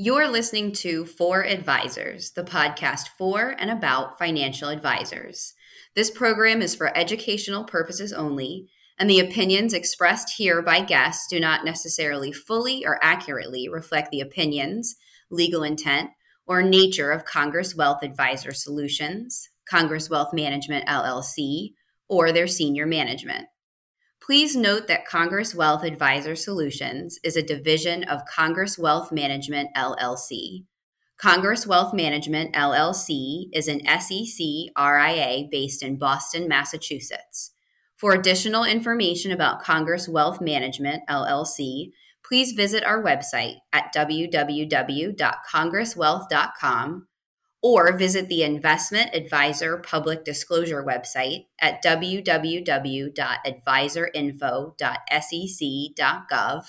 You're listening to For Advisors, the podcast for and about financial advisors. This program is for educational purposes only, and the opinions expressed here by guests do not necessarily fully or accurately reflect the opinions, legal intent, or nature of Congress Wealth Advisor Solutions, Congress Wealth Management LLC, or their senior management. Please note that Congress Wealth Advisor Solutions is a division of Congress Wealth Management LLC. Congress Wealth Management LLC is an SEC RIA based in Boston, Massachusetts. For additional information about Congress Wealth Management LLC, please visit our website at www.congresswealth.com or visit the Investment Advisor Public Disclosure website at www.advisorinfo.sec.gov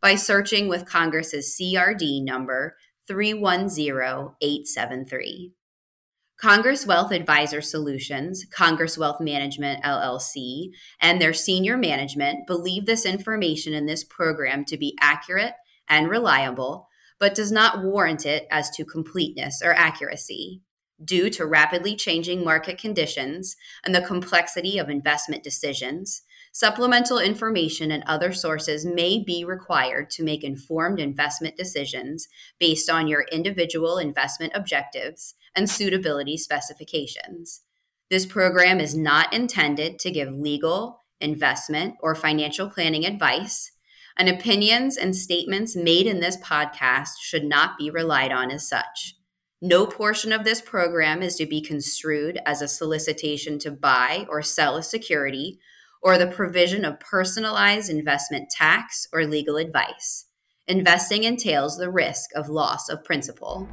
by searching with Congress's CRD number 310873. Congress Wealth Advisor Solutions, Congress Wealth Management LLC, and their senior management believe this information in this program to be accurate and reliable but does not warrant it as to completeness or accuracy. Due to rapidly changing market conditions and the complexity of investment decisions, supplemental information and other sources may be required to make informed investment decisions based on your individual investment objectives and suitability specifications. This program is not intended to give legal, investment, or financial planning advice and opinions and statements made in this podcast should not be relied on as such. No portion of this program is to be construed as a solicitation to buy or sell a security or the provision of personalized investment tax or legal advice. Investing entails the risk of loss of principal.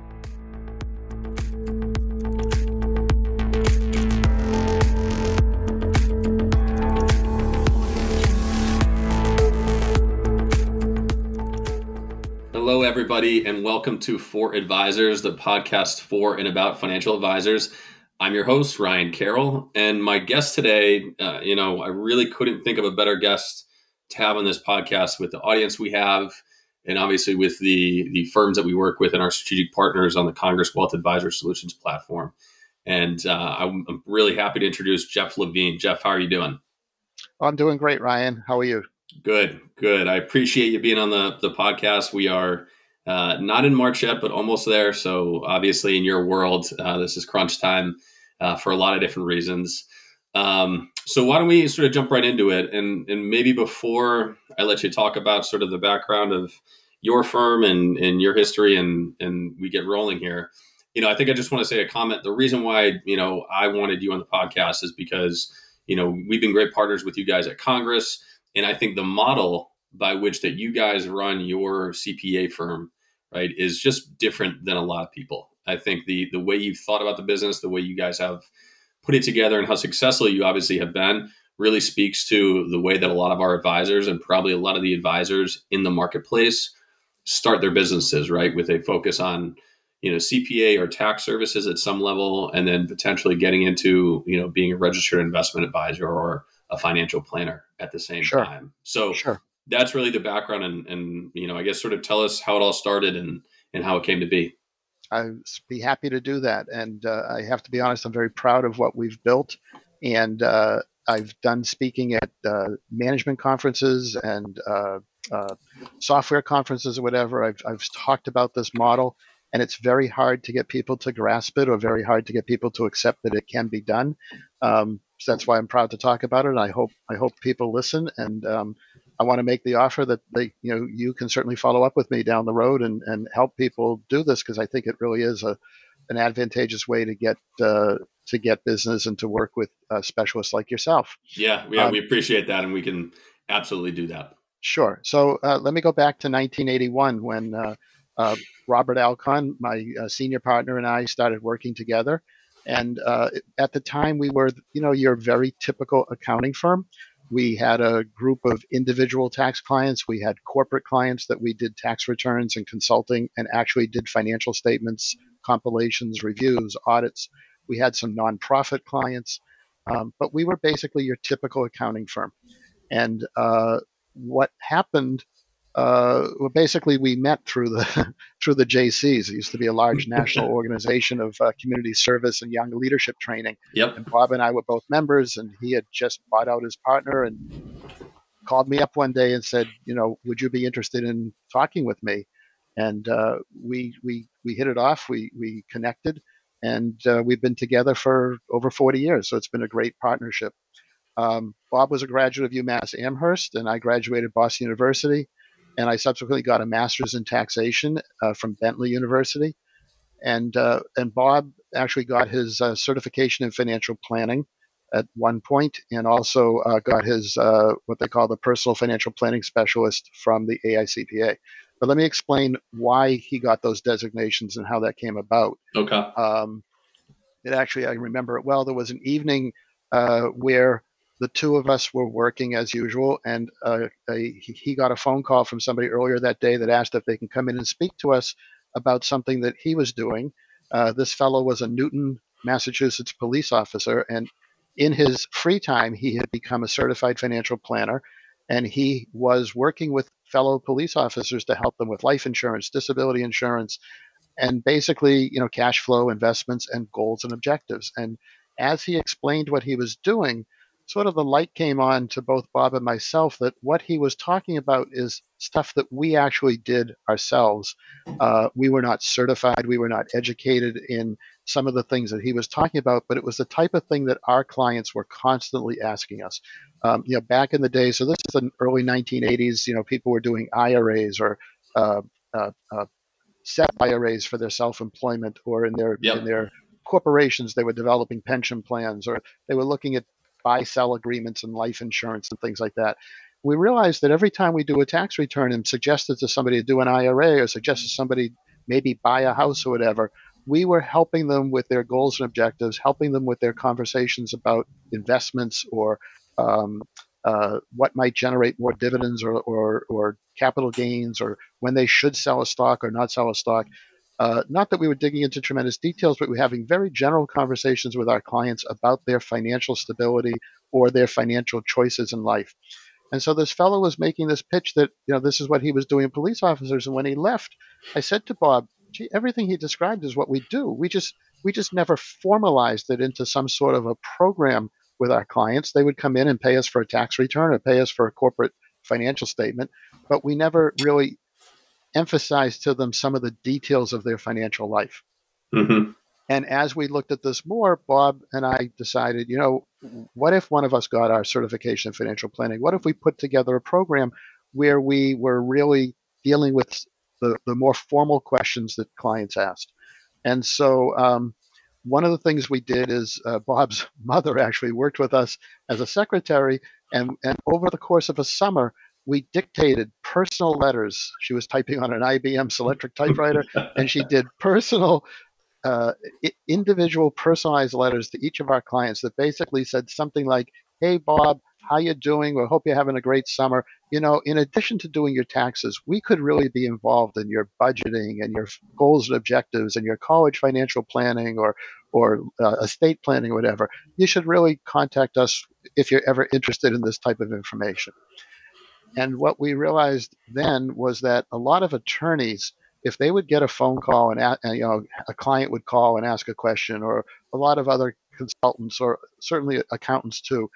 Everybody, and welcome to For Advisors, the podcast for and about financial advisors. I'm your host, Ryan Carroll, and my guest today, uh, you know, I really couldn't think of a better guest to have on this podcast with the audience we have, and obviously with the the firms that we work with and our strategic partners on the Congress Wealth Advisor Solutions platform. And uh, I'm, I'm really happy to introduce Jeff Levine. Jeff, how are you doing? I'm doing great, Ryan. How are you? Good, good. I appreciate you being on the the podcast. We are uh, not in March yet, but almost there. So obviously, in your world, uh, this is crunch time uh, for a lot of different reasons. Um, so why don't we sort of jump right into it, and and maybe before I let you talk about sort of the background of your firm and and your history, and and we get rolling here. You know, I think I just want to say a comment. The reason why you know I wanted you on the podcast is because you know we've been great partners with you guys at Congress and I think the model by which that you guys run your CPA firm, right, is just different than a lot of people. I think the the way you've thought about the business, the way you guys have put it together, and how successful you obviously have been, really speaks to the way that a lot of our advisors and probably a lot of the advisors in the marketplace start their businesses, right, with a focus on you know CPA or tax services at some level, and then potentially getting into you know being a registered investment advisor or a financial planner at the same sure. time. So sure. That's really the background and, and, you know, I guess sort of tell us how it all started and, and how it came to be. I'd be happy to do that. And uh, I have to be honest, I'm very proud of what we've built. And uh, I've done speaking at uh, management conferences and uh, uh, software conferences or whatever. I've, I've talked about this model, and it's very hard to get people to grasp it or very hard to get people to accept that it can be done. Um, so that's why I'm proud to talk about it. And I hope I hope people listen. And um, I want to make the offer that they, you know, you can certainly follow up with me down the road and, and help people do this because I think it really is a an advantageous way to get uh, to get business and to work with uh, specialists like yourself. Yeah, yeah, um, we appreciate that, and we can absolutely do that. Sure. So uh, let me go back to 1981 when uh, uh, Robert Alcon, my uh, senior partner, and I started working together. And uh, at the time, we were, you know, your very typical accounting firm. We had a group of individual tax clients. We had corporate clients that we did tax returns and consulting and actually did financial statements, compilations, reviews, audits. We had some nonprofit clients, um, but we were basically your typical accounting firm. And uh, what happened uh, well, basically, we met through the through the Jaycees. It used to be a large national organization of uh, community service and young leadership training. Yep. And Bob and I were both members, and he had just bought out his partner and called me up one day and said, you know, would you be interested in talking with me? And uh, we we we hit it off. We we connected, and uh, we've been together for over 40 years. So it's been a great partnership. Um, Bob was a graduate of UMass Amherst, and I graduated Boston University and I subsequently got a master's in taxation uh, from Bentley University. And uh, and Bob actually got his uh, certification in financial planning at one point, and also uh, got his uh, what they call the personal financial planning specialist from the AICPA. But let me explain why he got those designations and how that came about. Okay. Um, it actually, I remember it well. There was an evening uh, where the two of us were working as usual, and uh, a, he got a phone call from somebody earlier that day that asked if they can come in and speak to us about something that he was doing. Uh, this fellow was a Newton, Massachusetts police officer, and in his free time, he had become a certified financial planner, and he was working with fellow police officers to help them with life insurance, disability insurance, and basically, you know, cash flow, investments, and goals and objectives. And as he explained what he was doing, sort of the light came on to both Bob and myself that what he was talking about is stuff that we actually did ourselves. Uh, we were not certified, we were not educated in some of the things that he was talking about, but it was the type of thing that our clients were constantly asking us. Um, you know, back in the day, so this is the early 1980s. You know, people were doing IRAs or uh, uh, uh, SEP IRAs for their self-employment, or in their yep. in their corporations, they were developing pension plans, or they were looking at buy sell agreements and life insurance and things like that. We realized that every time we do a tax return and suggested to somebody to do an IRA or suggested somebody maybe buy a house or whatever, we were helping them with their goals and objectives, helping them with their conversations about investments or um, uh, what might generate more dividends or, or, or capital gains or when they should sell a stock or not sell a stock. Uh, not that we were digging into tremendous details, but we were having very general conversations with our clients about their financial stability or their financial choices in life. And so this fellow was making this pitch that, you know, this is what he was doing police officers. And when he left, I said to Bob, gee, everything he described is what we do. We just we just never formalized it into some sort of a program with our clients. They would come in and pay us for a tax return or pay us for a corporate financial statement, but we never really emphasize to them some of the details of their financial life. Mm-hmm. And as we looked at this more, Bob and I decided, you know, what if one of us got our certification in financial planning? What if we put together a program where we were really dealing with the, the more formal questions that clients asked? And so, um, one of the things we did is uh, Bob's mother actually worked with us as a secretary, and, and over the course of a summer, we dictated personal letters. She was typing on an IBM Selectric typewriter, and she did personal, uh, individual, personalized letters to each of our clients that basically said something like, "Hey, Bob, how you doing? We hope you're having a great summer. You know, in addition to doing your taxes, we could really be involved in your budgeting and your goals and objectives and your college financial planning or or uh, estate planning, or whatever. You should really contact us if you're ever interested in this type of information." And what we realized then was that a lot of attorneys, if they would get a phone call and, you know a client would call and ask a question, or a lot of other consultants, or certainly accountants too,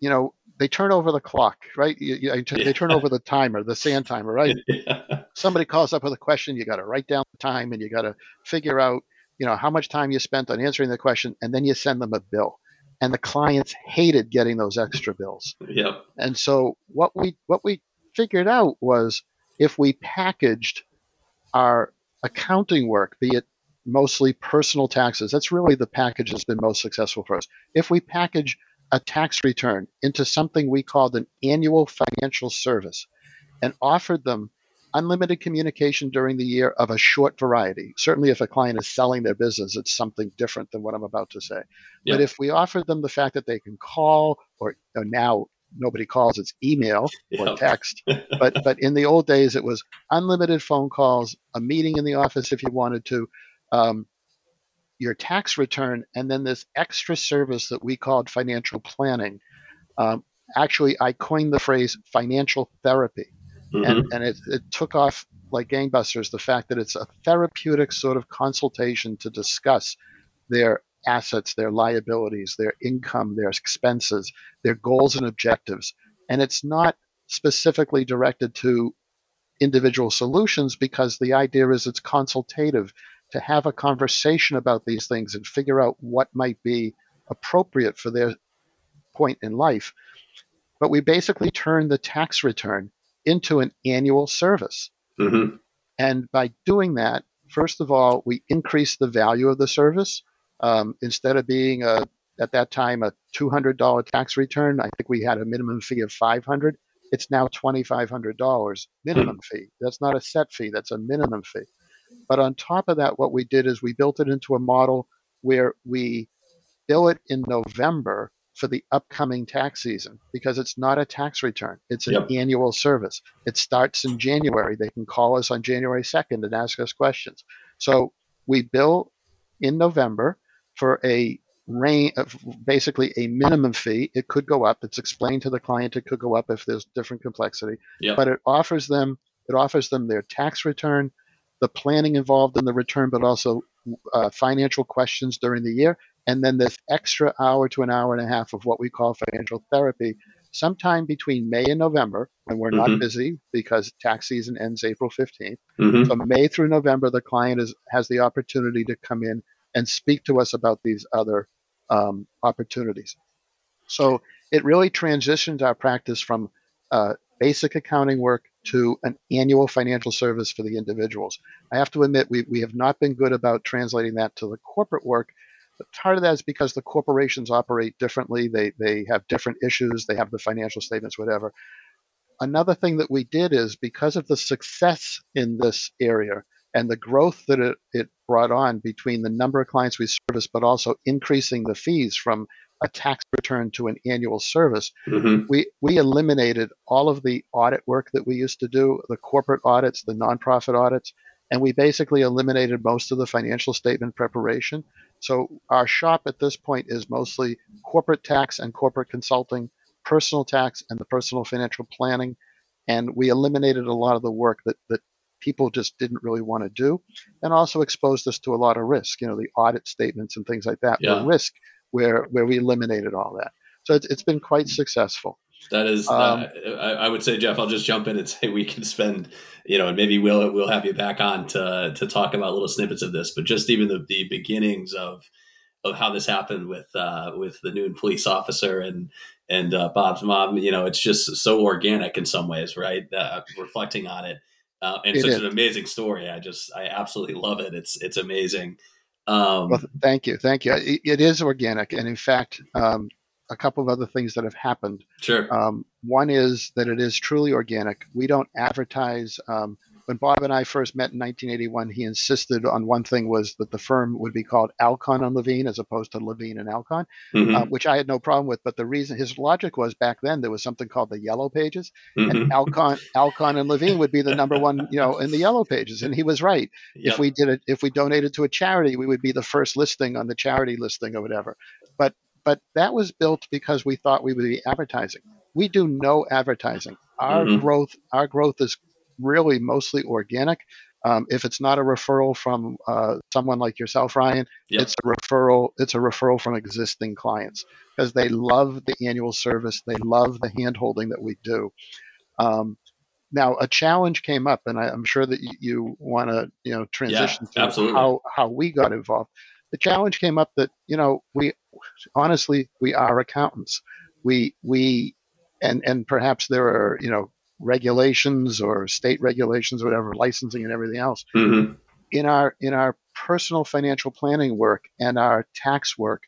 you know, they turn over the clock, right? You, you, they turn over the timer, the sand timer, right? Yeah. Somebody calls up with a question, you got to write down the time, and you got to figure out, you know, how much time you spent on answering the question, and then you send them a bill and the clients hated getting those extra bills. Yep. And so what we what we figured out was if we packaged our accounting work, be it mostly personal taxes, that's really the package that's been most successful for us. If we package a tax return into something we called an annual financial service and offered them unlimited communication during the year of a short variety. Certainly, if a client is selling their business, it's something different than what I'm about to say. Yeah. But if we offer them the fact that they can call, or, or now nobody calls, it's email or yeah. text. but but in the old days, it was unlimited phone calls, a meeting in the office if you wanted to. Um, your tax return, and then this extra service that we called financial planning. Um, actually, I coined the phrase financial therapy mm-hmm. and and it, it took off like gangbusters. The fact that it's a therapeutic sort of consultation to discuss their assets, their liabilities, their income, their expenses, their goals and objectives, and it's not specifically directed to individual solutions because the idea is it's consultative to have a conversation about these things and figure out what might be appropriate for their point in life. But we basically turn the tax return into an annual service. Mm-hmm. And by doing that, first of all, we increase the value of the service. Um, instead of being a at that time a $200 tax return, I think we had a minimum fee of 500. It's now $2,500 minimum fee. That's not a set fee. That's a minimum fee. But on top of that, what we did is we built it into a model where we bill it in November for the upcoming tax season because it's not a tax return. It's an yep. annual service. It starts in January. They can call us on January 2nd and ask us questions. So we bill in November for a range, basically a minimum fee. It could go up. It's explained to the client. It could go up if there's different complexity. Yep. But it offers them it offers them their tax return, the planning involved in the return, but also uh, financial questions during the year, and then this extra hour to an hour and a half of what we call financial therapy sometime between May and November, when we're mm-hmm. not busy because tax season ends April 15th. Mm-hmm. So May through November, the client is, has the opportunity to come in and speak to us about these other um, opportunities. So it really transitions our practice from uh, basic accounting work to an annual financial service for the individuals. I have to admit, we, we have not been good about translating that to the corporate work. But part of that is because the corporations operate differently. They, they have different issues, they have the financial statements, whatever. Another thing that we did is because of the success in this area and the growth that it, it brought on between the number of clients we service, but also increasing the fees from a tax return to an annual service, mm-hmm. we, we eliminated all of the audit work that we used to do, the corporate audits, the nonprofit audits, and we basically eliminated most of the financial statement preparation. So our shop at this point is mostly corporate tax and corporate consulting, personal tax and the personal financial planning. And we eliminated a lot of the work that, that people just didn't really want to do and also exposed us to a lot of risk, you know, the audit statements and things like that yeah. risk where where we eliminated all that. So it's, it's been quite successful. That is, um, uh, I, I, would say, Jeff. I'll just jump in and say we can spend, you know, and maybe we'll we'll have you back on to to talk about little snippets of this, but just even the, the beginnings of of how this happened with uh, with the Newton police officer and and uh, Bob's mom. You know, it's just so organic in some ways, right? Uh, reflecting on it, uh, and it such is. an amazing story. I just I absolutely love it. It's it's amazing. Um, well, thank you, thank you. It, it is organic, and in fact, um, a couple of other things that have happened. Sure. Um, one is that it is truly organic. We don't advertise. Um, when Bob and I first met in 1981, he insisted on one thing was that the firm would be called Alcon and Levine as opposed to Levine and Alcon, mm-hmm. uh, which I had no problem with. But the reason his logic was back then there was something called the Yellow Pages, mm-hmm. and Alcon, Alcon and Levine would be the number one, you know, in the Yellow Pages, and he was right. Yep. If we did it, if we donated to a charity, we would be the first listing on the charity listing or whatever. But but that was built because we thought we would be advertising. We do no advertising. Our mm-hmm. growth, our growth is really mostly organic. Um, if it's not a referral from uh, someone like yourself, Ryan, yep. it's a referral. It's a referral from existing clients because they love the annual service. They love the handholding that we do. Um, now, a challenge came up, and I, am sure that you, you want to, you know, transition yeah, to how how we got involved. The challenge came up that you know we honestly, we are accountants. We we and and perhaps there are you know regulations or state regulations, or whatever, licensing and everything else. Mm-hmm. In our in our personal financial planning work and our tax work,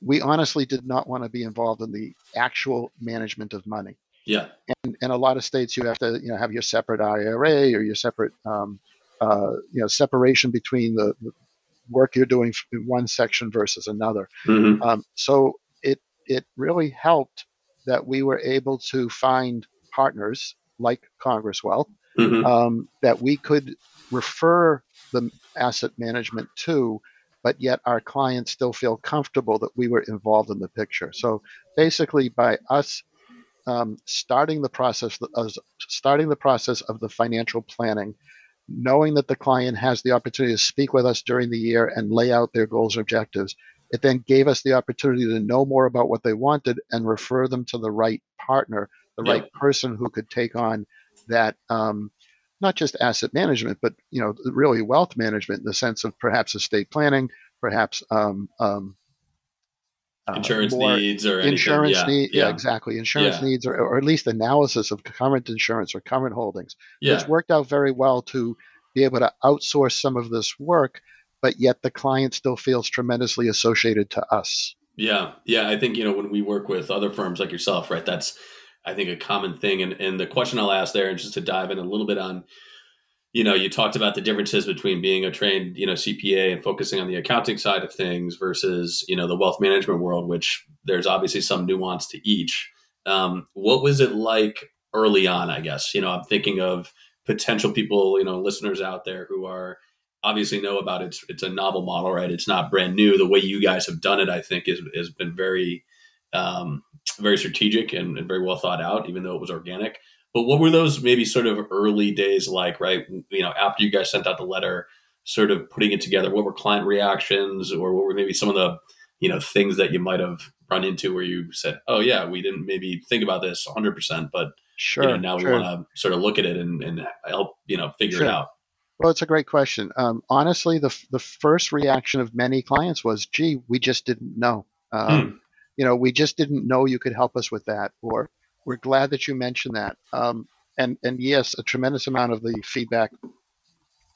we honestly did not want to be involved in the actual management of money. Yeah. And in a lot of states, you have to you know have your separate IRA or your separate um, uh, you know separation between the, the work you're doing in one section versus another. Mm-hmm. Um, so it it really helped that we were able to find partners like Congress Wealth mm-hmm. um, that we could refer the asset management to, but yet our clients still feel comfortable that we were involved in the picture. So basically, by us um, starting the process of starting the process of the financial planning, knowing that the client has the opportunity to speak with us during the year and lay out their goals or objectives. It then gave us the opportunity to know more about what they wanted and refer them to the right partner, the right person who could take on that um, not just asset management, but you know really wealth management in the sense of perhaps estate planning, perhaps um, um, uh, insurance needs or insurance yeah, needs. Yeah. yeah. exactly. Insurance yeah. needs, or, or, at least analysis of current insurance or current holdings. Yeah. It's worked out very well to be able to outsource some of this work, but yet the client still feels tremendously associated to us. Yeah, yeah. I think you know when we work with other firms like yourself, right? That's I think a common thing. And and the question I'll ask there, and just to dive in a little bit on you know, you talked about the differences between being a trained, you know, CPA and focusing on the accounting side of things versus, you know, the wealth management world, which there's obviously some nuance to each. Um, what was it like early on? I guess you know, I'm thinking of potential people, you know, listeners out there who are obviously know about it. It's, it's a novel model, right? It's not brand new. The way you guys have done it, I think, is has been very, um, very strategic and, and very well thought out, even though it was organic. But what were those maybe sort of early days like, right? You know, after you guys sent out the letter, sort of putting it together, what were client reactions or what were maybe some of the, you know, things that you might have run into where you said, oh, yeah, we didn't maybe think about this 100%, but sure, you know, now sure. we want to sort of look at it and, and help, you know, figure sure. it out. Well, it's a great question. Um, honestly, the, the first reaction of many clients was, gee, we just didn't know. Um, hmm. You know, we just didn't know you could help us with that. Or, we're glad that you mentioned that. Um, and and yes, a tremendous amount of the feedback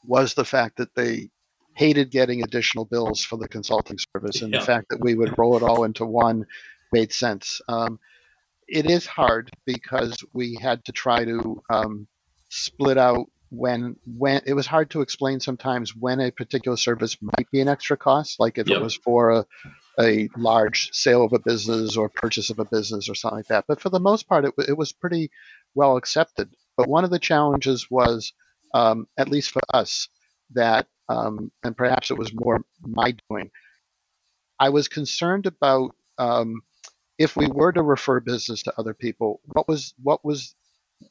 was the fact that they hated getting additional bills for the consulting service, and yeah. the fact that we would roll it all into one made sense. Um, it is hard because we had to try to um, split out when when it was hard to explain sometimes when a particular service might be an extra cost, like if yep. it was for a a large sale of a business or purchase of a business or something like that. But for the most part, it, it was pretty well accepted. But one of the challenges was, um, at least for us, that, um, and perhaps it was more my doing, I was concerned about um, if we were to refer business to other people, what was, what was,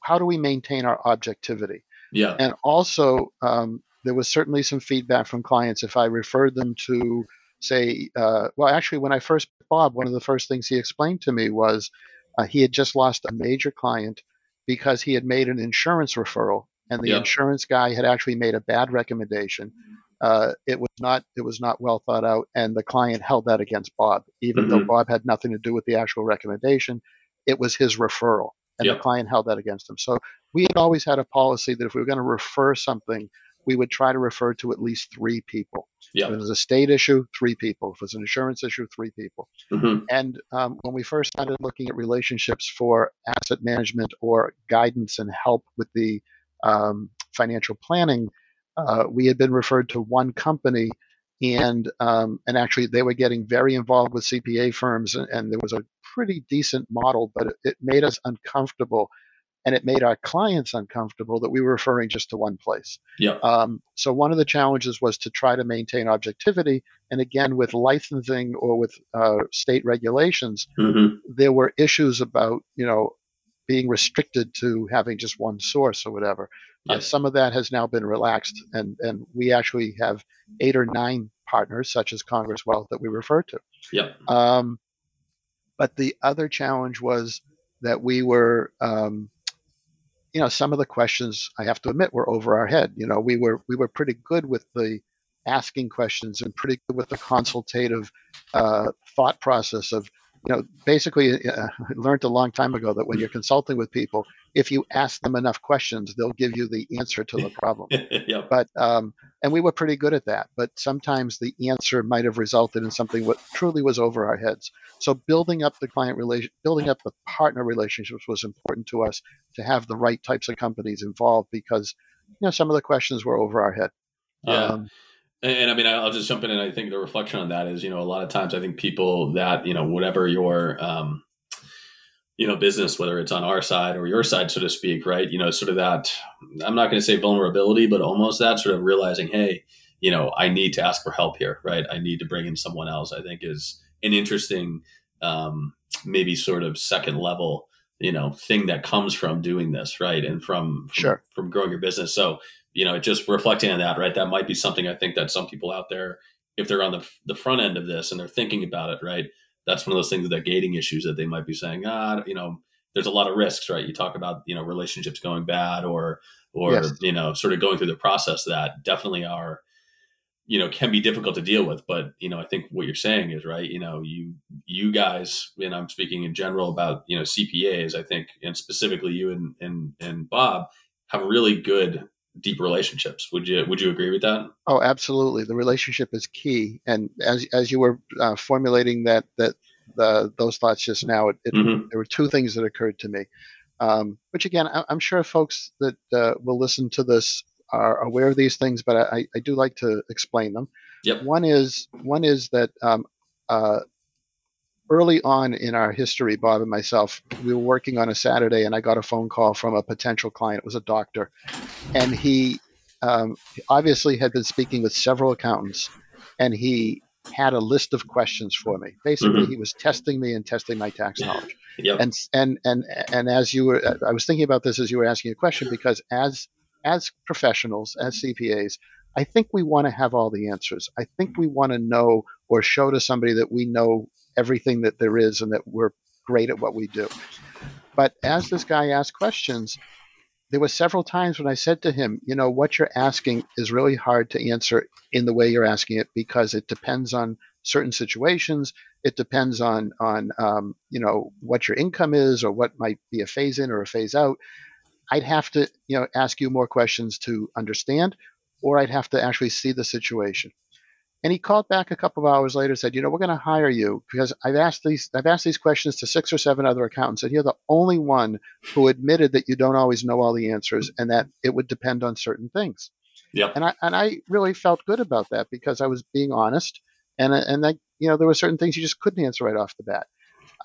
how do we maintain our objectivity? Yeah. And also, um, there was certainly some feedback from clients if I referred them to say, uh, well, actually, when I first Bob, one of the first things he explained to me was uh, he had just lost a major client because he had made an insurance referral, and the insurance guy had actually made a bad recommendation. Uh, it was not it was not well thought out, and the client held that against Bob, even mm-hmm. though Bob had nothing to do with the actual recommendation. It was his referral, and the client held that against him. So we had always had a policy that if we were going to refer something we would try to refer to at least three people. If it was a state issue, three people. If it was an insurance issue, three people. Mm-hmm. And um, when we first started looking at relationships for asset management or guidance and help with the um, financial planning, uh, we had been referred to one company, and um, and actually they were getting very involved with CPA firms, and, and there was a pretty decent model, but it, it made us uncomfortable and it made our clients uncomfortable that we were referring just to one place. Yeah. Um, so one of the challenges was to try to maintain objectivity, and again with licensing or with uh, state regulations, mm-hmm. there were issues about you know being restricted to having just one source or whatever. Yeah. Uh, some of that has now been relaxed, and and we actually have eight or nine partners, such as Congress Wealth, that we refer to. Yeah. Um, but the other challenge was that we were um, you know, some of the questions I have to admit were over our head. You know, we were we were pretty good with the asking questions and pretty good with the consultative uh, thought process of you know, basically, uh, learned a long time ago that when you're consulting with people, if you ask them enough questions, they'll give you the answer to the problem. yep. But um, and we were pretty good at that. But sometimes the answer might have resulted in something what truly was over our heads. So building up the client relation, building up the partner relationships was important to us to have the right types of companies involved because you know some of the questions were over our head. Yeah. Um, and, and, I mean, I'll just jump in, and I think the reflection on that is, you know, a lot of times I think people that you know, whatever your um, you know business, whether it's on our side or your side, so to speak, right? You know, sort of that. I'm not going to say vulnerability, but almost that sort of realizing, hey, you know, I need to ask for help here, right? I need to bring in someone else. I think is an interesting, um, maybe sort of second level you know thing that comes from doing this right and from, from sure from growing your business so you know just reflecting on that right that might be something i think that some people out there if they're on the, the front end of this and they're thinking about it right that's one of those things that gating issues that they might be saying ah you know there's a lot of risks right you talk about you know relationships going bad or or yes. you know sort of going through the process that definitely are you know can be difficult to deal with but you know i think what you're saying is right you know you you guys and i'm speaking in general about you know cpas i think and specifically you and and, and bob have really good deep relationships would you would you agree with that oh absolutely the relationship is key and as as you were uh, formulating that that the, those thoughts just now it, it, mm-hmm. there were two things that occurred to me um, which again I, am sure folks that uh, will listen to this are aware of these things, but I, I do like to explain them. Yep. One is one is that um, uh, early on in our history, Bob and myself, we were working on a Saturday, and I got a phone call from a potential client. It was a doctor, and he um, obviously had been speaking with several accountants, and he had a list of questions for me. Basically, mm-hmm. he was testing me and testing my tax knowledge. Yep. And and and and as you were, I was thinking about this as you were asking a question because as as professionals, as CPAs, I think we want to have all the answers. I think we want to know or show to somebody that we know everything that there is and that we're great at what we do. But as this guy asked questions, there were several times when I said to him, you know, what you're asking is really hard to answer in the way you're asking it because it depends on certain situations. It depends on on um, you know what your income is or what might be a phase in or a phase out. I'd have to, you know, ask you more questions to understand, or I'd have to actually see the situation. And he called back a couple of hours later, and said, you know, we're going to hire you because I've asked these, I've asked these questions to six or seven other accountants, and you're the only one who admitted that you don't always know all the answers and that it would depend on certain things. Yeah. And I and I really felt good about that because I was being honest, and and that you know there were certain things you just couldn't answer right off the bat.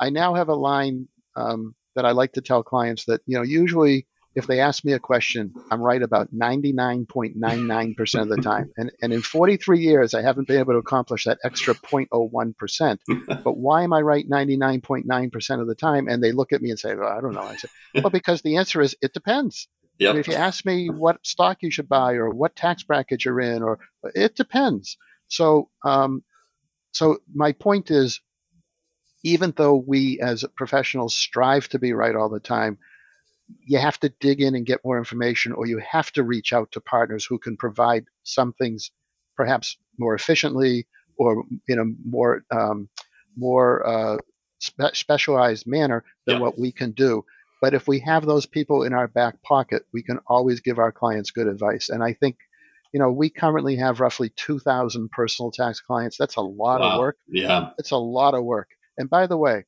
I now have a line um, that I like to tell clients that you know usually if they ask me a question, I'm right about 99.99% of the time. And, and in 43 years, I haven't been able to accomplish that extra 0.01%. but why am I right 99.9% of the time? And they look at me and say, well, I don't know. I say, well, because the answer is it depends. Yep. If you ask me what stock you should buy or what tax bracket you're in, or it depends. So, um, so my point is, even though we as professionals strive to be right all the time, you have to dig in and get more information, or you have to reach out to partners who can provide some things perhaps more efficiently or in a more um, more uh, spe- specialized manner than yeah. what we can do. But if we have those people in our back pocket, we can always give our clients good advice. And I think, you know, we currently have roughly 2,000 personal tax clients. That's a lot wow. of work. Yeah. It's a lot of work. And by the way,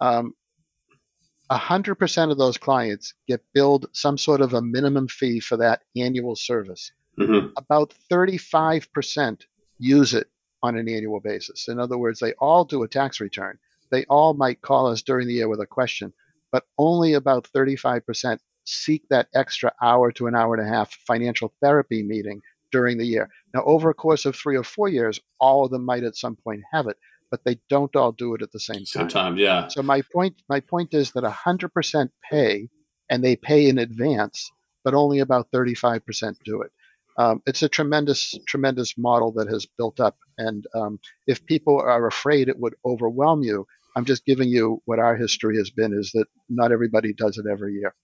um, 100% of those clients get billed some sort of a minimum fee for that annual service. Mm-hmm. About 35% use it on an annual basis. In other words, they all do a tax return. They all might call us during the year with a question, but only about 35% seek that extra hour to an hour and a half financial therapy meeting during the year. Now, over a course of three or four years, all of them might at some point have it but they don't all do it at the same time. Sometimes, yeah. So my point my point is that 100% pay and they pay in advance, but only about 35% do it. Um, it's a tremendous tremendous model that has built up, and um, if people are afraid it would overwhelm you, I'm just giving you what our history has been is that not everybody does it every year.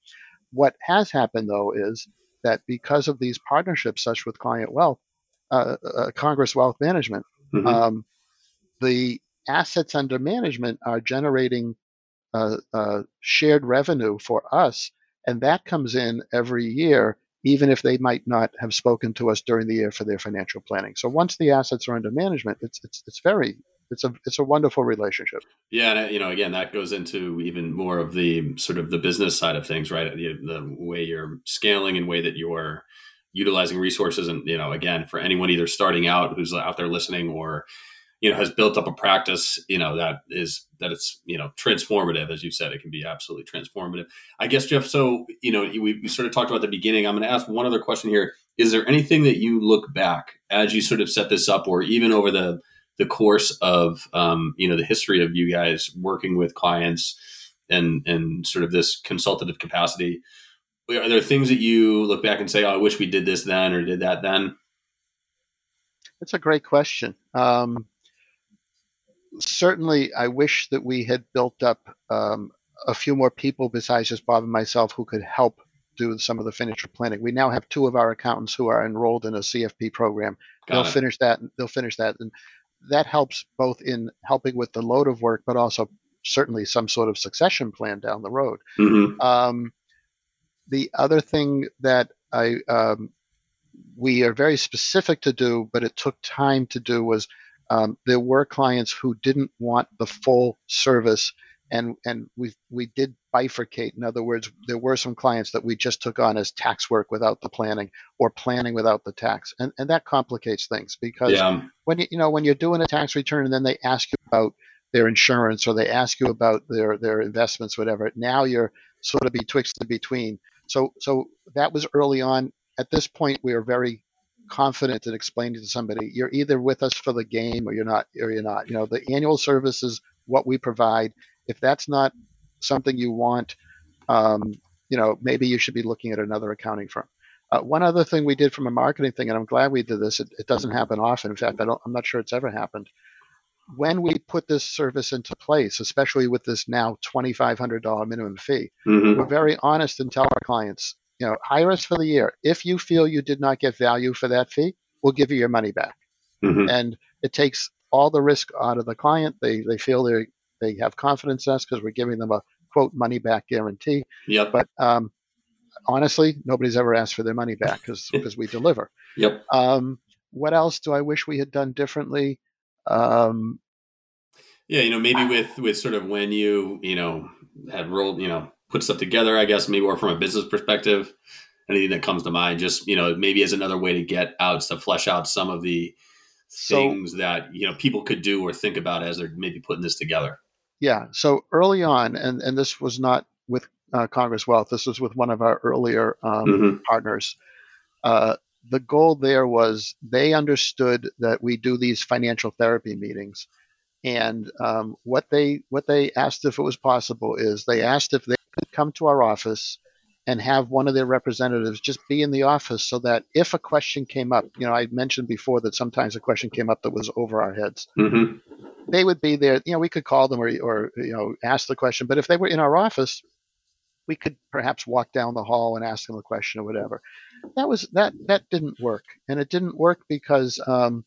What has happened though is that because of these partnerships, such with Client Wealth, uh, uh, Congress Wealth Management, mm-hmm. um, the assets under management are generating uh, uh, shared revenue for us, and that comes in every year, even if they might not have spoken to us during the year for their financial planning. So once the assets are under management, it's it's it's very it's a it's a wonderful relationship. Yeah, and you know, again, that goes into even more of the sort of the business side of things, right? The, the way you're scaling and way that you're utilizing resources, and you know, again, for anyone either starting out who's out there listening or you know has built up a practice you know that is that it's you know transformative as you said it can be absolutely transformative i guess jeff so you know we, we sort of talked about the beginning i'm going to ask one other question here is there anything that you look back as you sort of set this up or even over the the course of um, you know the history of you guys working with clients and and sort of this consultative capacity. Are there things that you look back and say, "Oh, I wish we did this then or did that then"? That's a great question. Um, certainly, I wish that we had built up um, a few more people besides just Bob and myself who could help do some of the financial planning. We now have two of our accountants who are enrolled in a CFP program. Got they'll it. finish that. They'll finish that, and that helps both in helping with the load of work, but also certainly some sort of succession plan down the road. Mm-hmm. Um, the other thing that I um, we are very specific to do, but it took time to do was um, there were clients who didn't want the full service and and we we did bifurcate. In other words, there were some clients that we just took on as tax work without the planning or planning without the tax, and and that complicates things because yeah. when you you know when you're doing a tax return and then they ask you about their insurance or they ask you about their their investments, whatever. Now you're sort of betwixt and between. So so that was early on. At this point, we are very confident in explaining to somebody you're either with us for the game or you're not or you're not. You know, the annual service is what we provide if that's not something you want, um, you know, maybe you should be looking at another accounting firm. Uh, one other thing we did from a marketing thing, and I'm glad we did this. It, it doesn't happen often. In fact, I don't, I'm not sure it's ever happened. When we put this service into place, especially with this now $2,500 minimum fee, mm-hmm. we're very honest and tell our clients, you know, hire us for the year. If you feel you did not get value for that fee, we'll give you your money back. Mm-hmm. And it takes all the risk out of the client. They they feel they they have confidence in us because we're giving them a quote money back guarantee. Yep. But um, honestly, nobody's ever asked for their money back because because we deliver. Yep. Um, what else do I wish we had done differently? Um, yeah, you know, maybe with with sort of when you you know have rolled, you know, put stuff together. I guess maybe or from a business perspective, anything that comes to mind, just you know, maybe as another way to get out to flesh out some of the things so, that you know people could do or think about as they're maybe putting this together. Yeah. So early on, and, and this was not with uh, Congress Wealth, this was with one of our earlier um, mm-hmm. partners. Uh, the goal there was they understood that we do these financial therapy meetings. And um, what they what they asked if it was possible is they asked if they come to our office and have one of their representatives just be in the office so that if a question came up, you know, I mentioned before that sometimes a question came up that was over our heads. Mm-hmm they would be there. You know, we could call them or, or you know ask the question. But if they were in our office, we could perhaps walk down the hall and ask them a question or whatever. That was that that didn't work, and it didn't work because um,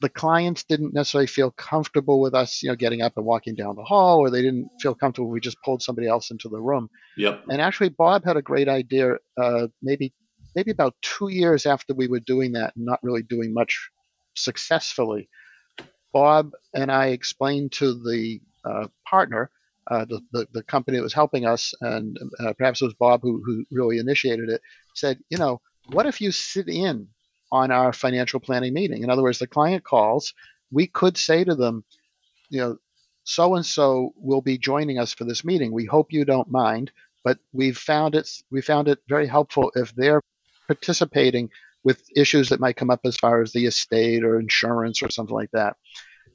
the clients didn't necessarily feel comfortable with us, you know, getting up and walking down the hall, or they didn't feel comfortable. We just pulled somebody else into the room. Yep. And actually, Bob had a great idea. Uh, maybe maybe about two years after we were doing that, and not really doing much successfully. Bob and I explained to the uh, partner, uh, the, the, the, company that was helping us, and uh, perhaps it was Bob who, who really initiated it, said, you know, what if you sit in on our financial planning meeting? In other words, the client calls, we could say to them, you know, so and so will be joining us for this meeting. We hope you don't mind, but we've found it we found it very helpful if they're participating with issues that might come up as far as the estate or insurance or something like that.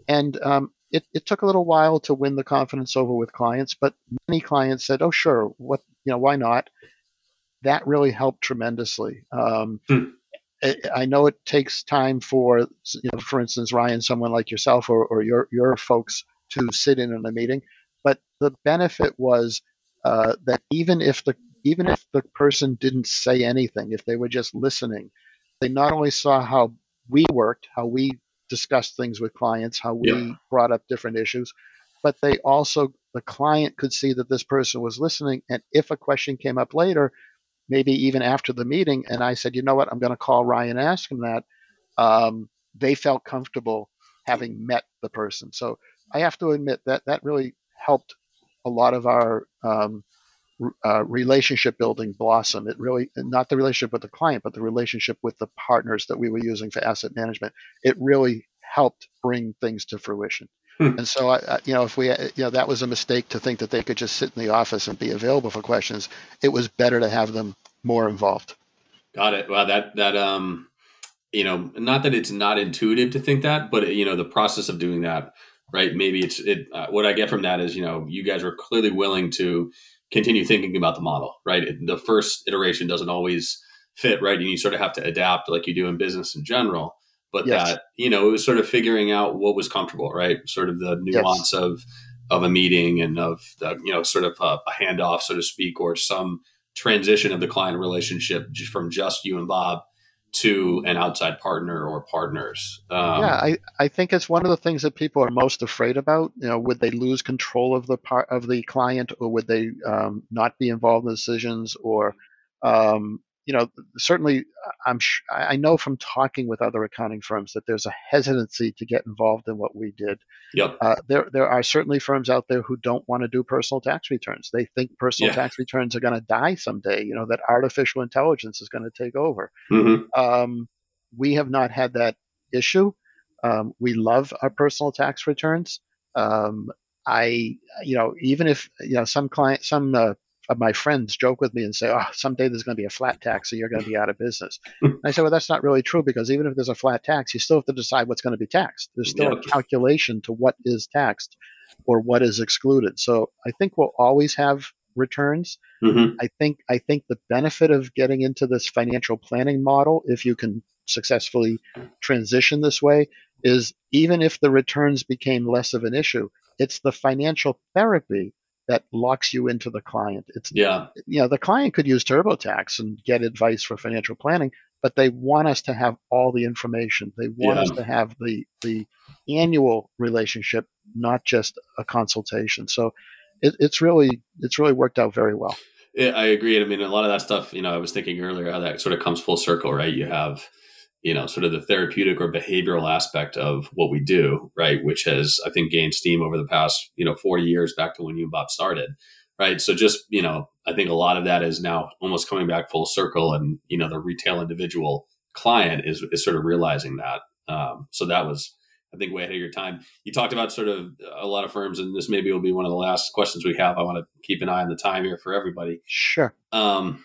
And um, it, it took a little while to win the confidence over with clients, but many clients said, "Oh, sure, what you know, why not?" That really helped tremendously. Um, hmm. I know it takes time for, you know, for instance, Ryan, someone like yourself or, or your your folks to sit in on a meeting, but the benefit was uh, that even if the even if the person didn't say anything, if they were just listening, they not only saw how we worked, how we discussed things with clients, how we yeah. brought up different issues, but they also, the client could see that this person was listening. And if a question came up later, maybe even after the meeting, and I said, you know what, I'm going to call Ryan and ask him that, um, they felt comfortable having met the person. So I have to admit that that really helped a lot of our um, uh, relationship building blossom. It really, not the relationship with the client, but the relationship with the partners that we were using for asset management. It really helped bring things to fruition. Hmm. And so, I, you know, if we, you know, that was a mistake to think that they could just sit in the office and be available for questions. It was better to have them more involved. Got it. Well, that that um, you know, not that it's not intuitive to think that, but you know, the process of doing that right? Maybe it's it. Uh, what I get from that is, you know, you guys are clearly willing to continue thinking about the model, right? It, the first iteration doesn't always fit, right? And you sort of have to adapt, like you do in business in general. But yes. that, you know, it was sort of figuring out what was comfortable, right? Sort of the nuance yes. of of a meeting and of the, you know, sort of a, a handoff, so to speak, or some transition of the client relationship from just you and Bob to an outside partner or partners. Um, yeah, I, I think it's one of the things that people are most afraid about. You know, would they lose control of the part of the client, or would they um, not be involved in decisions, or um, you know, certainly I'm sh- I know from talking with other accounting firms that there's a hesitancy to get involved in what we did. Yep. Uh, there there are certainly firms out there who don't want to do personal tax returns. They think personal yeah. tax returns are going to die someday. You know that artificial intelligence is going to take over. Mm-hmm. Um, we have not had that issue. Um, we love our personal tax returns. Um, I, you know, even if you know some client, some uh, of my friends joke with me and say, "Oh, someday there's going to be a flat tax, so you're going to be out of business." and I say, "Well, that's not really true because even if there's a flat tax, you still have to decide what's going to be taxed. There's still yep. a calculation to what is taxed or what is excluded. So I think we'll always have returns. Mm-hmm. I think I think the benefit of getting into this financial planning model, if you can successfully transition this way, is even if the returns became less of an issue, it's the financial therapy that locks you into the client. It's yeah, you know, the client could use TurboTax and get advice for financial planning, but they want us to have all the information. They want yeah. us to have the the annual relationship, not just a consultation. So it, it's really it's really worked out very well. Yeah, I agree. I mean, a lot of that stuff, you know, I was thinking earlier how that sort of comes full circle, right? You have you know, sort of the therapeutic or behavioral aspect of what we do, right? Which has, I think, gained steam over the past, you know, 40 years back to when you and Bob started, right? So just, you know, I think a lot of that is now almost coming back full circle and, you know, the retail individual client is, is sort of realizing that. Um, so that was, I think, way ahead of your time. You talked about sort of a lot of firms, and this maybe will be one of the last questions we have. I want to keep an eye on the time here for everybody. Sure. Um,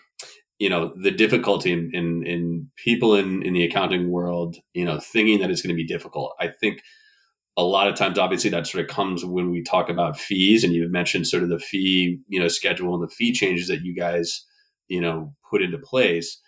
you know the difficulty in, in, in people in in the accounting world you know thinking that it's going to be difficult. I think a lot of times obviously that sort of comes when we talk about fees and you've mentioned sort of the fee you know schedule and the fee changes that you guys you know put into place.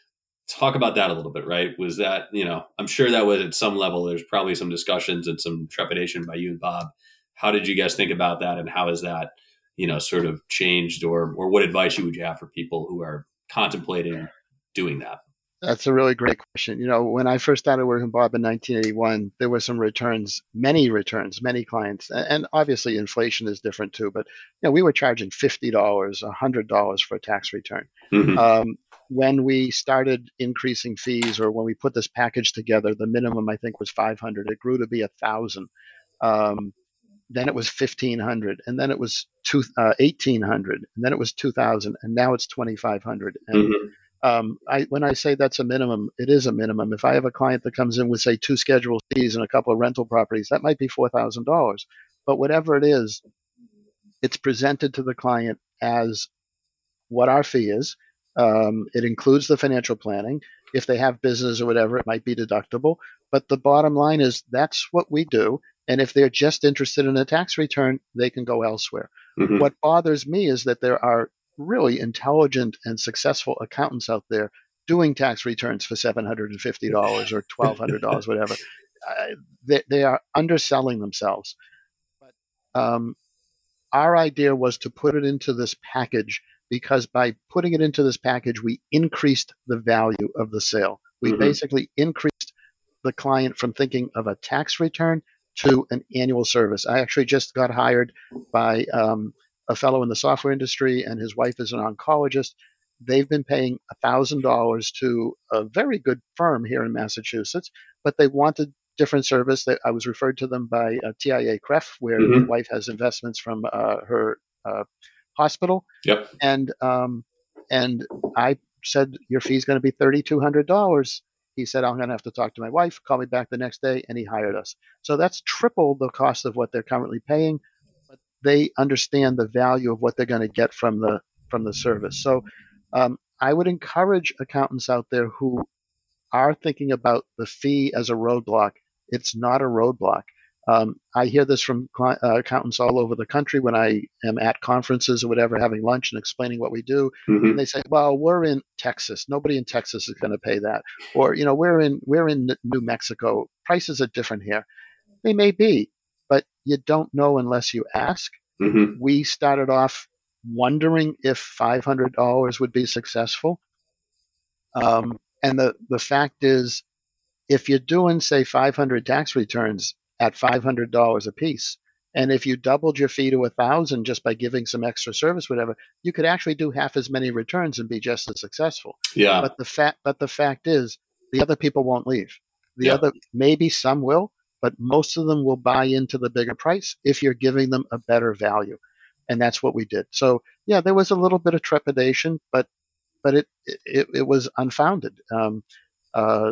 Talk about that a little bit right? Was that you know i'm sure that was at some level there's probably some discussions and some trepidation by you and bob. How did you guys think about that and how has that you know sort of changed or or what advice you would you have for people who are contemplating doing that? That's a really great question. You know, when I first started working with Bob in 1981, there were some returns, many returns, many clients, and obviously inflation is different too. But you know, we were charging fifty dollars, hundred dollars for a tax return. Mm-hmm. Um, when we started increasing fees, or when we put this package together, the minimum I think was 500. It grew to be a thousand. Um, then it was 1500 and then it was two, uh, 1800 and then it was 2000 and now it's 2500 and mm-hmm. um, I, when i say that's a minimum it is a minimum. If i have a client that comes in with say two Schedule Cs and a couple of rental properties that might be $4000 but whatever it is it's presented to the client as what our fee is. Um, it includes the financial planning. If they have business or whatever it might be deductible. But the bottom line is that's what we do and if they're just interested in a tax return, they can go elsewhere. Mm-hmm. What bothers me is that there are really intelligent and successful accountants out there doing tax returns for $750 or $1,200, whatever. Uh, they, they, are underselling themselves. But um, our idea was to put it into this package because by putting it into this package, we increased the value of the sale. We mm-hmm. basically increased the client from thinking of a tax return to an annual service. I actually just got hired by um, a fellow in the software industry, and his wife is an oncologist. They've been paying $1,000 to a very good firm here in Massachusetts, but they wanted different service. I was referred to them by uh, TIAA-CREF, where mm-hmm. wife has investments from uh, her uh, hospital. Yep. And um, and I said your fee is going to be thirty two hundred dollars. He said, I'm going to have to talk to my wife, call me back the next day, and he hired us. So that's triple the cost of what they're currently paying, but they understand the value of what they're going to get from the from the service. So um, I would encourage accountants out there who are thinking about the fee as a roadblock. It's not a roadblock. Um, I hear this from uh, accountants all over the country when I am at conferences or whatever, having lunch and explaining what we do. Mm-hmm. And they say, "Well, we're in Texas. Nobody in Texas is going to pay that." Or, you know, we're in we're in New Mexico. Prices are different here. They may be, but you don't know unless you ask. Mm-hmm. We started off wondering if $500 would be successful. Um, and the, the fact is, if you're doing, say, 500 tax returns at $500 a piece, and if you doubled your fee to a thousand just by giving some extra service, whatever, you could actually do half as many returns and be just as successful. Yeah. But the fact, but the fact is, the other people won't leave. The yeah. other, maybe some will, but most of them will buy into the bigger price if you're giving them a better value. And that's what we did. So yeah, there was a little bit of trepidation, but but it it, it was unfounded. Um, uh,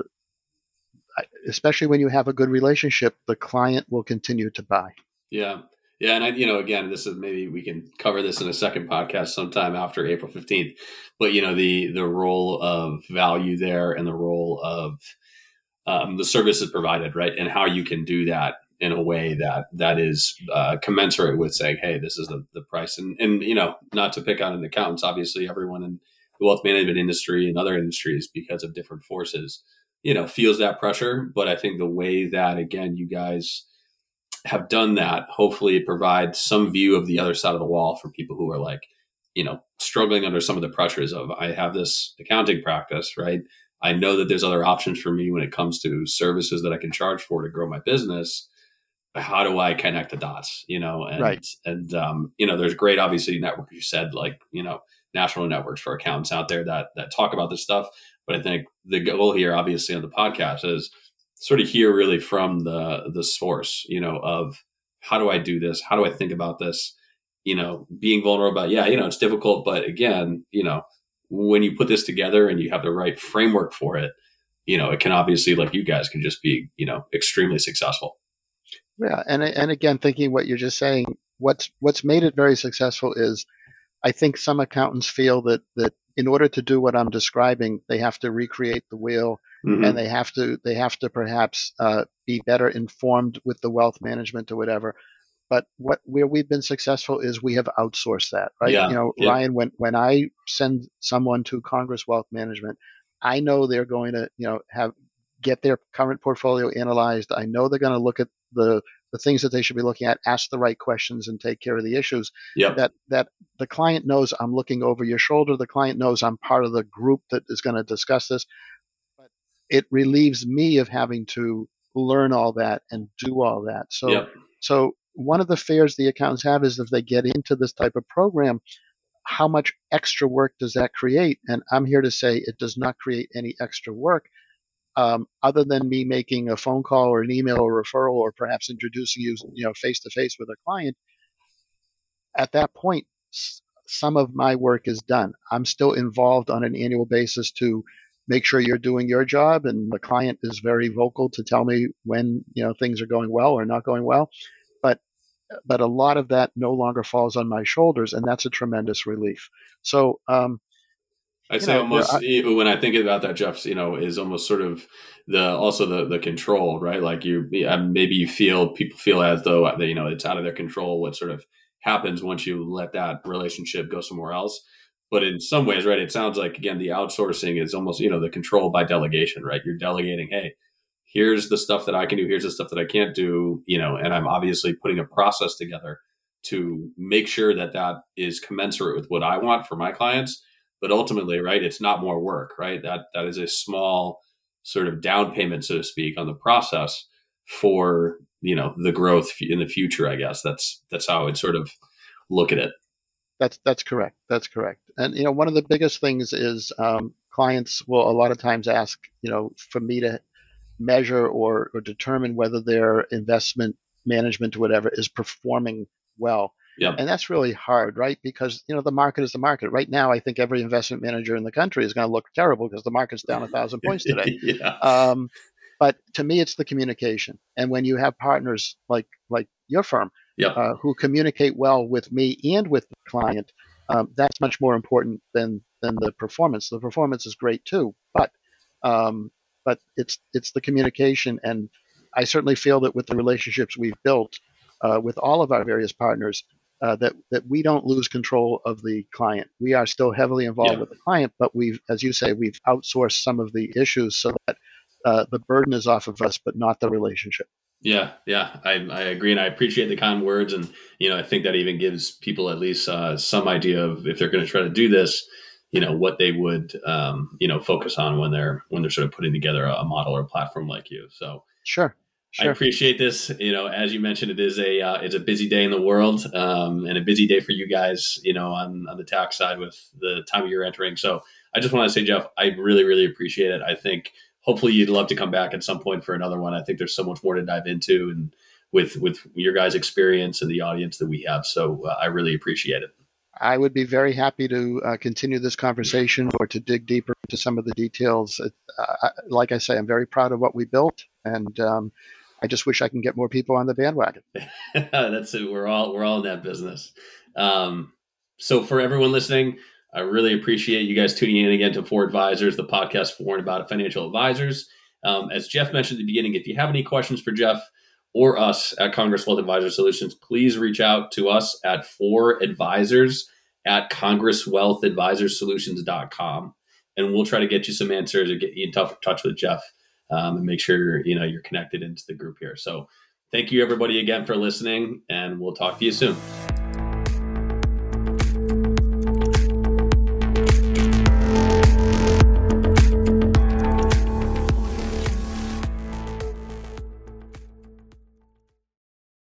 especially when you have a good relationship, the client will continue to buy. Yeah. Yeah, and I, you know, again, this is maybe we can cover this in a second podcast sometime after April fifteenth. But you know, the the role of value there and the role of um, the services provided, right, and how you can do that in a way that that is uh, commensurate with saying, "Hey, this is the, the price." And and you know, not to pick on an accountants, obviously, everyone in the wealth management industry and other industries, because of different forces, you know, feels that pressure. But I think the way that again, you guys have done that, hopefully, it provides some view of the other side of the wall for people who are like, you know, struggling under some of the pressures of I have this accounting practice, right? I know that there's other options for me when it comes to services that I can charge for to grow my business. How do I connect the dots? You know, and right. and um, you know, there's great obviously networks you said like you know national networks for accountants out there that that talk about this stuff. But I think the goal here, obviously, on the podcast is sort of hear really from the the source, you know, of how do I do this? How do I think about this? You know, being vulnerable about, yeah, you know, it's difficult, but again, you know, when you put this together and you have the right framework for it, you know, it can obviously, like you guys, can just be, you know, extremely successful. Yeah, and and again, thinking what you're just saying, what's what's made it very successful is, I think some accountants feel that that in order to do what I'm describing, they have to recreate the wheel, mm-hmm. and they have to they have to perhaps uh, be better informed with the wealth management or whatever. But what where we've been successful is we have outsourced that, right? Yeah, you know, yeah. Ryan, when when I send someone to Congress Wealth Management, I know they're going to, you know, have get their current portfolio analyzed. I know they're going to look at the the things that they should be looking at, ask the right questions, and take care of the issues. Yep. That that the client knows I'm looking over your shoulder. The client knows I'm part of the group that is going to discuss this. But it relieves me of having to learn all that and do all that. So yep. so one of the fears the accountants have is if they get into this type of program, how much extra work does that create? And I'm here to say it does not create any extra work. Um, other than me making a phone call or an email or referral or perhaps introducing you, you know, face to face with a client, at that point, some of my work is done. I'm still involved on an annual basis to make sure you're doing your job, and the client is very vocal to tell me when you know things are going well or not going well but a lot of that no longer falls on my shoulders, and that's a tremendous relief. So, um, I say know, almost I, when I think about that, Jeff, you know, is almost sort of the also the the control, right? Like you maybe you feel people feel as though uh, you know it's out of their control what sort of happens once you let that relationship go somewhere else. But in some ways, right, it sounds like again the outsourcing is almost you know the control by delegation, right? You're delegating, hey, here's the stuff that I can do, here's the stuff that I can't do, you know, and I'm obviously putting a process together to make sure that that is commensurate with what I want for my clients. But ultimately, right, it's not more work, right? That that is a small sort of down payment, so to speak, on the process for you know the growth in the future. I guess that's that's how I would sort of look at it. That's that's correct. That's correct. And you know, one of the biggest things is um, clients will a lot of times ask, you know, for me to measure or, or determine whether their investment management or whatever is performing well. Yeah. And that's really hard, right? Because you know the market is the market. Right now, I think every investment manager in the country is going to look terrible because the market's down a thousand points today. yeah. Um, but to me, it's the communication. And when you have partners like like your firm yep. uh, who communicate well with me and with the client, um, that's much more important than than the performance. The performance is great too, but um, but it's it's the communication and I certainly feel that with the relationships we've built uh, with all of our various partners, uh, that that we don't lose control of the client. We are still heavily involved yeah. with the client, but we've, as you say, we've outsourced some of the issues so that uh, the burden is off of us, but not the relationship. Yeah, yeah, I, I agree, and I appreciate the kind words, and you know, I think that even gives people at least uh, some idea of if they're going to try to do this, you know, what they would, um, you know, focus on when they're when they're sort of putting together a model or a platform like you. So, sure, Sure. I appreciate this. You know, as you mentioned, it is a uh, it's a busy day in the world, um, and a busy day for you guys. You know, on on the tax side with the time of year entering. So I just want to say, Jeff, I really really appreciate it. I think hopefully you'd love to come back at some point for another one. I think there's so much more to dive into, and with with your guys' experience and the audience that we have. So uh, I really appreciate it. I would be very happy to uh, continue this conversation or to dig deeper into some of the details. Uh, like I say, I'm very proud of what we built, and um, I just wish I can get more people on the bandwagon. That's it. We're all we're all in that business. Um, so for everyone listening, I really appreciate you guys tuning in again to Four Advisors, the podcast for and about financial advisors. Um, as Jeff mentioned at the beginning, if you have any questions for Jeff or us at Congress Wealth Advisor Solutions, please reach out to us at four Advisors at congresswealthadvisorsolutions.com and we'll try to get you some answers or get you in touch with Jeff um, and make sure you know you're connected into the group here. So thank you everybody again for listening, and we'll talk to you soon.